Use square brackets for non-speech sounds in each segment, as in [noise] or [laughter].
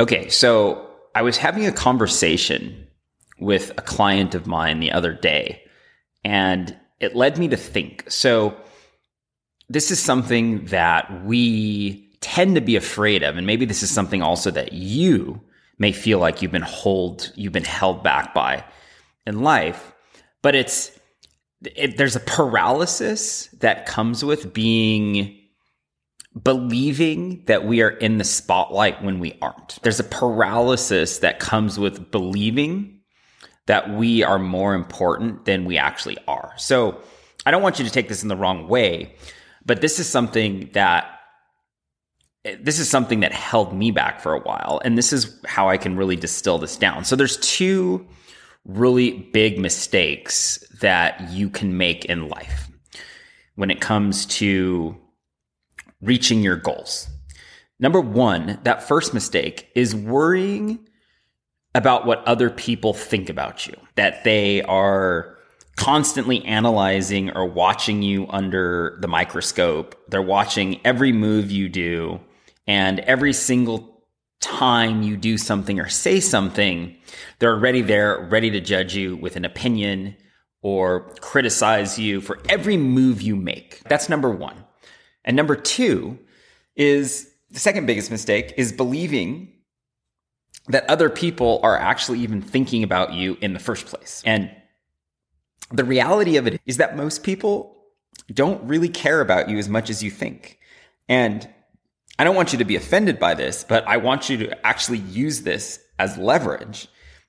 Okay, so I was having a conversation with a client of mine the other day, and it led me to think. So, this is something that we tend to be afraid of, and maybe this is something also that you may feel like you've been hold you've been held back by in life, but it's it, there's a paralysis that comes with being believing that we are in the spotlight when we aren't. There's a paralysis that comes with believing that we are more important than we actually are. So I don't want you to take this in the wrong way, but this is something that this is something that held me back for a while and this is how I can really distill this down. So there's two really big mistakes that you can make in life when it comes to reaching your goals. Number one, that first mistake is worrying about what other people think about you, that they are constantly analyzing or watching you under the microscope. They're watching every move you do and every single time you do something or say something, they're already there, ready to judge you with an opinion or criticize you for every move you make. That's number one. And number two is the second biggest mistake is believing that other people are actually even thinking about you in the first place. And the reality of it is that most people don't really care about you as much as you think. And I don't want you to be offended by this, but I want you to actually use this as leverage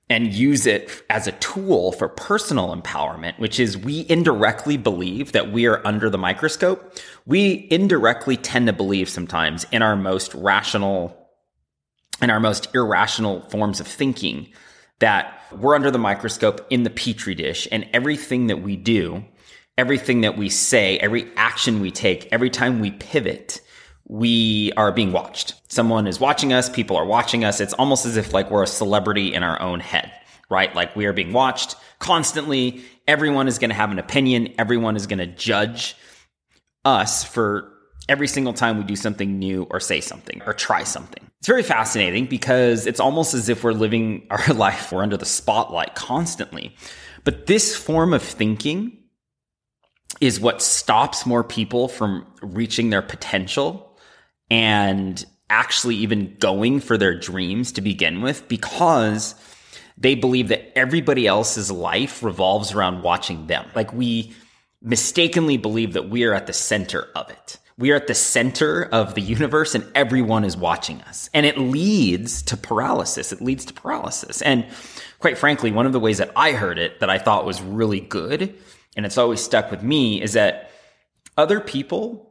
and use it as a tool for personal empowerment, which is we indirectly believe that we are under the microscope. We indirectly tend to believe sometimes in our most rational in our most irrational forms of thinking that we're under the microscope in the petri dish and everything that we do, everything that we say, every action we take, every time we pivot we are being watched. Someone is watching us, people are watching us. It's almost as if like we're a celebrity in our own head, right? Like we are being watched constantly. Everyone is going to have an opinion. Everyone is going to judge us for every single time we do something new or say something or try something. It's very fascinating because it's almost as if we're living [laughs] our life, we're under the spotlight constantly. But this form of thinking is what stops more people from reaching their potential and actually even going for their dreams to begin with because they believe that everybody else's life revolves around watching them. Like we mistakenly believe that we are at the center of it. We are at the center of the universe and everyone is watching us. And it leads to paralysis. It leads to paralysis. And quite frankly, one of the ways that I heard it that I thought was really good, and it's always stuck with me, is that other people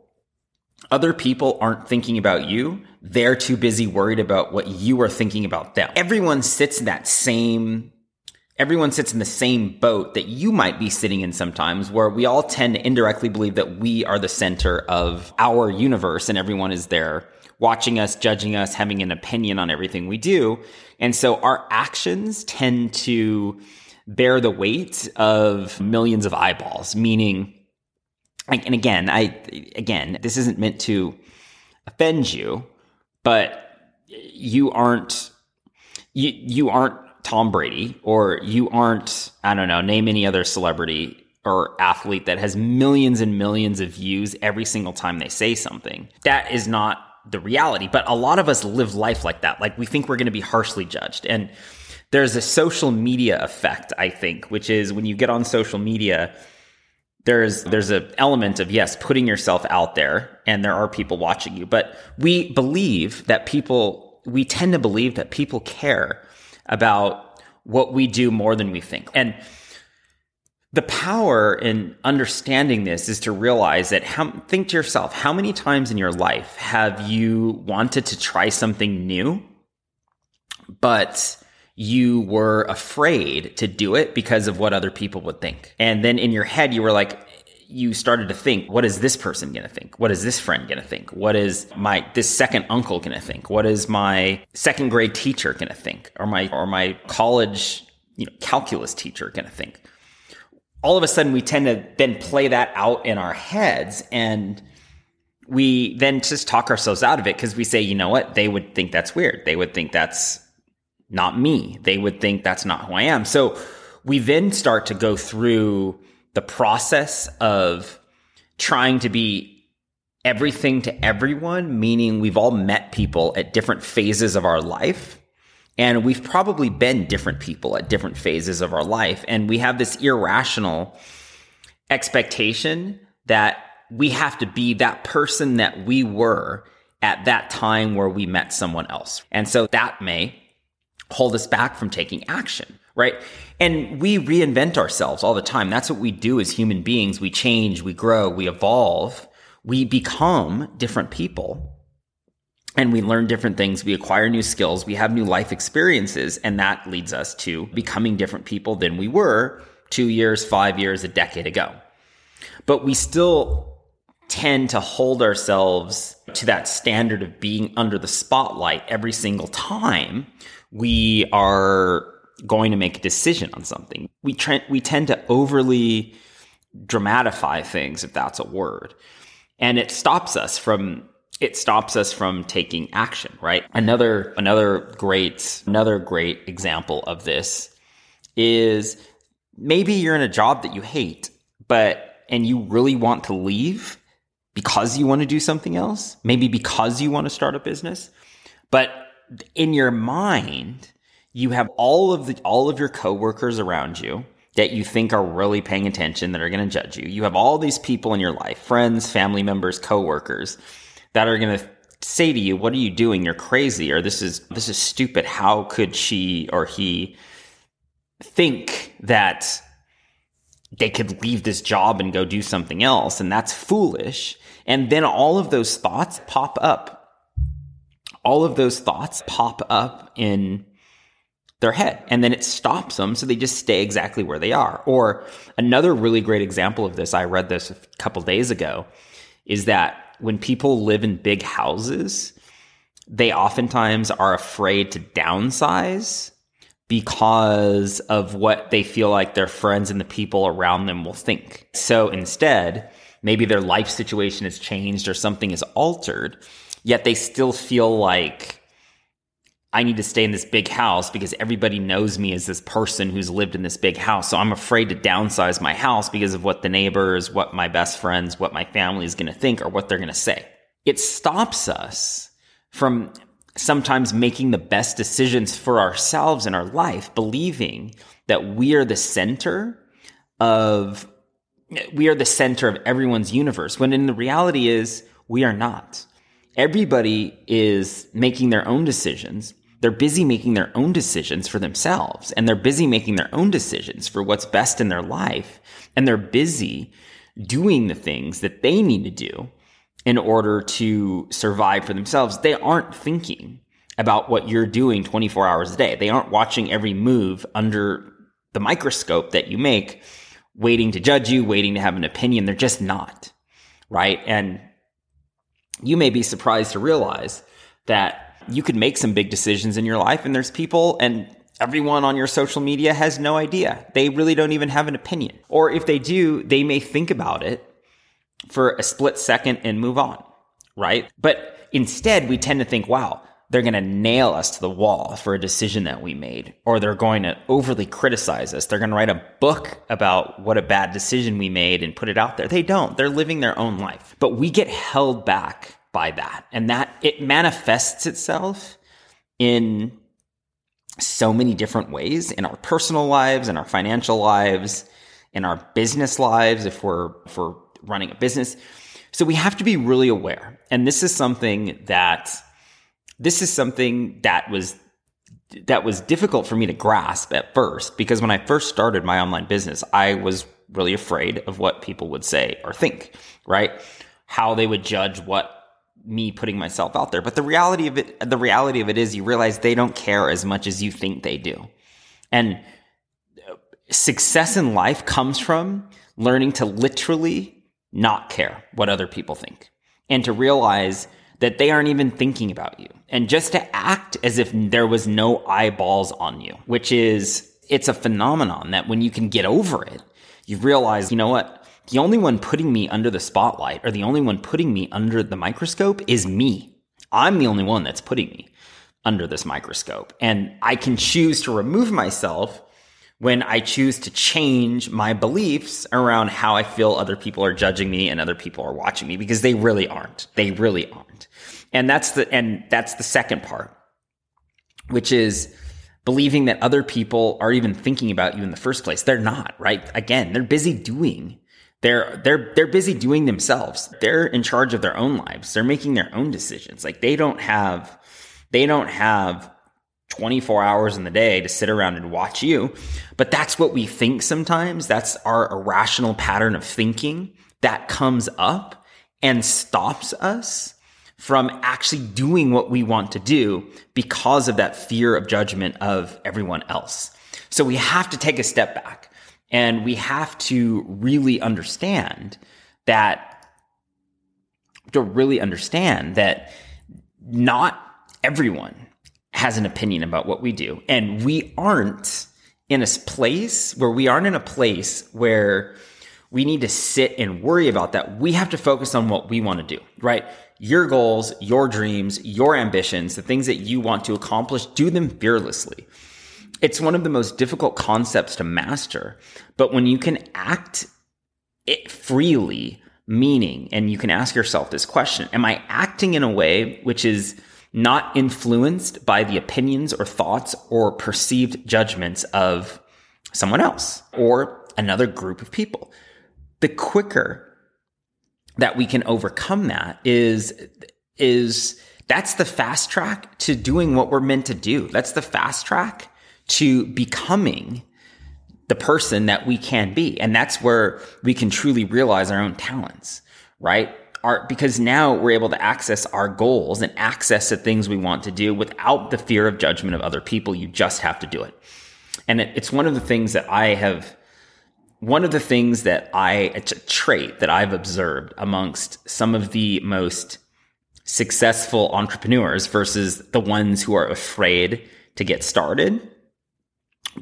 other people aren't thinking about you. They're too busy worried about what you are thinking about them. Everyone sits in that same everyone sits in the same boat that you might be sitting in sometimes where we all tend to indirectly believe that we are the center of our universe and everyone is there watching us, judging us, having an opinion on everything we do. And so our actions tend to bear the weight of millions of eyeballs, meaning and again, I again, this isn't meant to offend you, but you aren't you you aren't Tom Brady or you aren't I don't know, name any other celebrity or athlete that has millions and millions of views every single time they say something. That is not the reality, but a lot of us live life like that. Like we think we're going to be harshly judged and there's a social media effect, I think, which is when you get on social media, there's there's an element of yes putting yourself out there and there are people watching you but we believe that people we tend to believe that people care about what we do more than we think and the power in understanding this is to realize that how, think to yourself how many times in your life have you wanted to try something new but you were afraid to do it because of what other people would think. And then in your head, you were like, you started to think, what is this person going to think? What is this friend going to think? What is my, this second uncle going to think? What is my second grade teacher going to think? Or my, or my college, you know, calculus teacher going to think? All of a sudden, we tend to then play that out in our heads and we then just talk ourselves out of it because we say, you know what? They would think that's weird. They would think that's not me. They would think that's not who I am. So we then start to go through the process of trying to be everything to everyone, meaning we've all met people at different phases of our life. And we've probably been different people at different phases of our life. And we have this irrational expectation that we have to be that person that we were at that time where we met someone else. And so that may hold us back from taking action, right? And we reinvent ourselves all the time. That's what we do as human beings. We change, we grow, we evolve, we become different people. And we learn different things. We acquire new skills. We have new life experiences. And that leads us to becoming different people than we were two years, five years, a decade ago. But we still tend to hold ourselves to that standard of being under the spotlight every single time we are going to make a decision on something. We tre- we tend to overly dramatify things if that's a word. And it stops us from it stops us from taking action, right? Another another great another great example of this is maybe you're in a job that you hate, but and you really want to leave because you want to do something else, maybe because you want to start a business. But in your mind, you have all of the all of your coworkers around you that you think are really paying attention that are going to judge you. You have all these people in your life, friends, family members, coworkers that are going to say to you, "What are you doing? You're crazy," or "This is this is stupid. How could she or he think that they could leave this job and go do something else and that's foolish." And then all of those thoughts pop up. All of those thoughts pop up in their head and then it stops them. So they just stay exactly where they are. Or another really great example of this, I read this a couple days ago, is that when people live in big houses, they oftentimes are afraid to downsize because of what they feel like their friends and the people around them will think. So instead, maybe their life situation has changed or something is altered, yet they still feel like I need to stay in this big house because everybody knows me as this person who's lived in this big house. So I'm afraid to downsize my house because of what the neighbors, what my best friends, what my family is going to think or what they're going to say. It stops us from sometimes making the best decisions for ourselves in our life, believing that we are the center of we are the center of everyone's universe when in the reality is we are not. Everybody is making their own decisions. They're busy making their own decisions for themselves and they're busy making their own decisions for what's best in their life. And they're busy doing the things that they need to do in order to survive for themselves. They aren't thinking about what you're doing 24 hours a day. They aren't watching every move under the microscope that you make waiting to judge you, waiting to have an opinion. They're just not. Right. And you may be surprised to realize that you could make some big decisions in your life and there's people and everyone on your social media has no idea. They really don't even have an opinion. Or if they do, they may think about it for a split second and move on. Right. But instead, we tend to think, wow, they're going to nail us to the wall for a decision that we made, or they're going to overly criticize us. They're going to write a book about what a bad decision we made and put it out there. They don't. They're living their own life. But we get held back by that. And that it manifests itself in so many different ways in our personal lives, in our financial lives, in our business lives, if we're, if we're running a business. So we have to be really aware. And this is something that this is something that was that was difficult for me to grasp at first because when I first started my online business, I was really afraid of what people would say or think, right? How they would judge what me putting myself out there. But the reality of it, the reality of it is you realize they don't care as much as you think they do. And success in life comes from learning to literally not care what other people think and to realize that they aren't even thinking about you and just to act as if there was no eyeballs on you, which is, it's a phenomenon that when you can get over it, you realize, you know what? The only one putting me under the spotlight or the only one putting me under the microscope is me. I'm the only one that's putting me under this microscope. And I can choose to remove myself when I choose to change my beliefs around how I feel other people are judging me and other people are watching me because they really aren't. They really aren't. And that's the, and that's the second part, which is believing that other people are even thinking about you in the first place. They're not, right? Again, they're busy doing. They're, they're, they're busy doing themselves. They're in charge of their own lives. They're making their own decisions. Like they don't have, they don't have 24 hours in the day to sit around and watch you. But that's what we think sometimes. That's our irrational pattern of thinking that comes up and stops us from actually doing what we want to do because of that fear of judgment of everyone else. So we have to take a step back and we have to really understand that to really understand that not everyone has an opinion about what we do. And we aren't in a place where we aren't in a place where we need to sit and worry about that. We have to focus on what we want to do, right? Your goals, your dreams, your ambitions, the things that you want to accomplish, do them fearlessly. It's one of the most difficult concepts to master, but when you can act it freely, meaning, and you can ask yourself this question, am I acting in a way which is not influenced by the opinions or thoughts or perceived judgments of someone else or another group of people. The quicker that we can overcome that is, is that's the fast track to doing what we're meant to do. That's the fast track to becoming the person that we can be. And that's where we can truly realize our own talents, right? our, because now we're able to access our goals and access the things we want to do without the fear of judgment of other people. You just have to do it. And it, it's one of the things that I have, one of the things that I, it's a trait that I've observed amongst some of the most successful entrepreneurs versus the ones who are afraid to get started,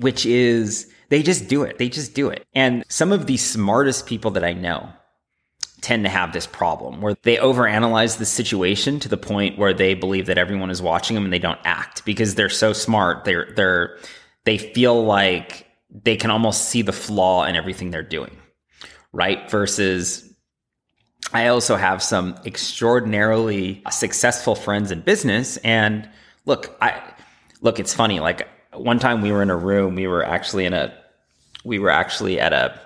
which is they just do it. They just do it. And some of the smartest people that I know, tend to have this problem where they overanalyze the situation to the point where they believe that everyone is watching them and they don't act because they're so smart. They're, they're, they feel like they can almost see the flaw in everything they're doing. Right. Versus I also have some extraordinarily successful friends in business. And look, I, look, it's funny. Like one time we were in a room, we were actually in a, we were actually at a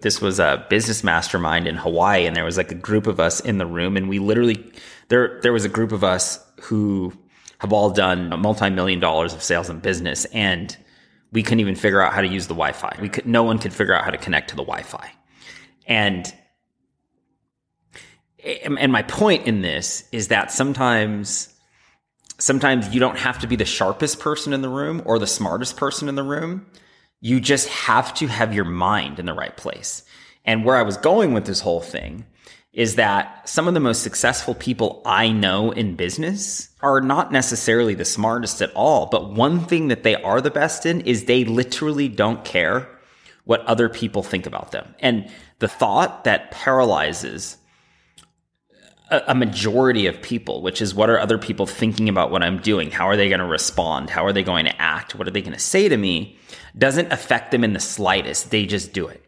this was a business mastermind in Hawaii, and there was like a group of us in the room, and we literally there there was a group of us who have all done multi million dollars of sales and business, and we couldn't even figure out how to use the Wi-Fi. We could no one could figure out how to connect to the Wi-Fi, and and my point in this is that sometimes sometimes you don't have to be the sharpest person in the room or the smartest person in the room you just have to have your mind in the right place. And where I was going with this whole thing is that some of the most successful people I know in business are not necessarily the smartest at all. But one thing that they are the best in is they literally don't care what other people think about them. And the thought that paralyzes a, majority of people, which is what are other people thinking about what I'm doing? How are they going to respond? How are they going to act? What are they going to say to me? Doesn't affect them in the slightest. They just do it.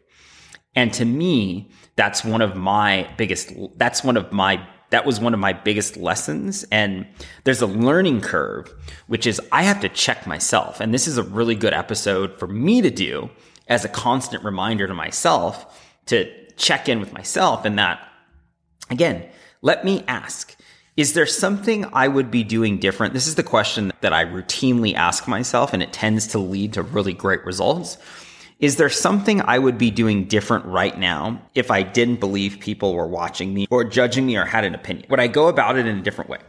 And to me, that's one of my biggest, that's one of my, that was one of my biggest lessons. And there's a learning curve, which is I have to check myself. And this is a really good episode for me to do as a constant reminder to myself to check in with myself and that again, let me ask, is there something I would be doing different? This is the question that I routinely ask myself, and it tends to lead to really great results. Is there something I would be doing different right now if I didn't believe people were watching me or judging me or had an opinion? Would I go about it in a different way?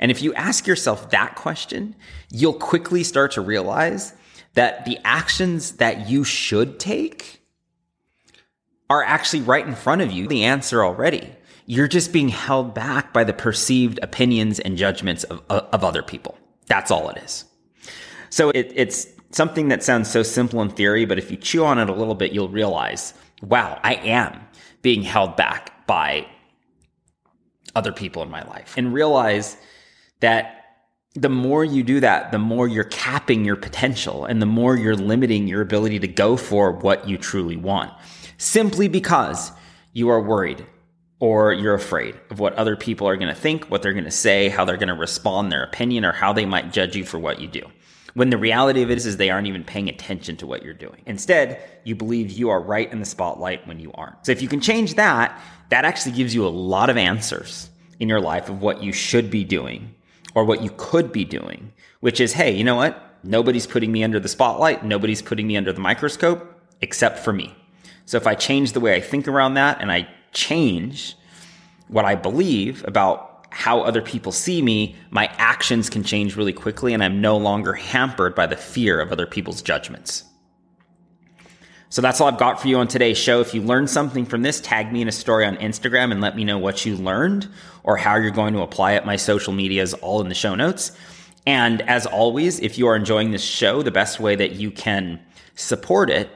And if you ask yourself that question, you'll quickly start to realize that the actions that you should take are actually right in front of you, the answer already you're just being held back by the perceived opinions and judgments of, uh, of other people. That's all it is. So it, it's something that sounds so simple in theory, but if you chew on it a little bit, you'll realize, wow, I am being held back by other people in my life and realize that the more you do that, the more you're capping your potential and the more you're limiting your ability to go for what you truly want simply because you are worried or you're afraid of what other people are going to think, what they're going to say, how they're going to respond, their opinion, or how they might judge you for what you do. When the reality of it is, is they aren't even paying attention to what you're doing. Instead, you believe you are right in the spotlight when you aren't. So if you can change that, that actually gives you a lot of answers in your life of what you should be doing or what you could be doing, which is, hey, you know what? Nobody's putting me under the spotlight. Nobody's putting me under the microscope except for me. So if I change the way I think around that and I change what I believe about how other people see me, my actions can change really quickly and I'm no longer hampered by the fear of other people's judgments. So that's all I've got for you on today's show. If you learned something from this, tag me in a story on Instagram and let me know what you learned or how you're going to apply it. My social media is all in the show notes. And as always, if you are enjoying this show, the best way that you can support it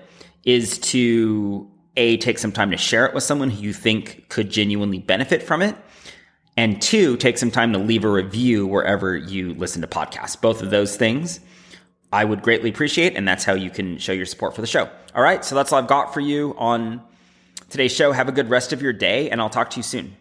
is to a, take some time to share it with someone who you think could genuinely benefit from it. And two, take some time to leave a review wherever you listen to podcasts. Both of those things I would greatly appreciate. And that's how you can show your support for the show. All right. So that's all I've got for you on today's show. Have a good rest of your day, and I'll talk to you soon.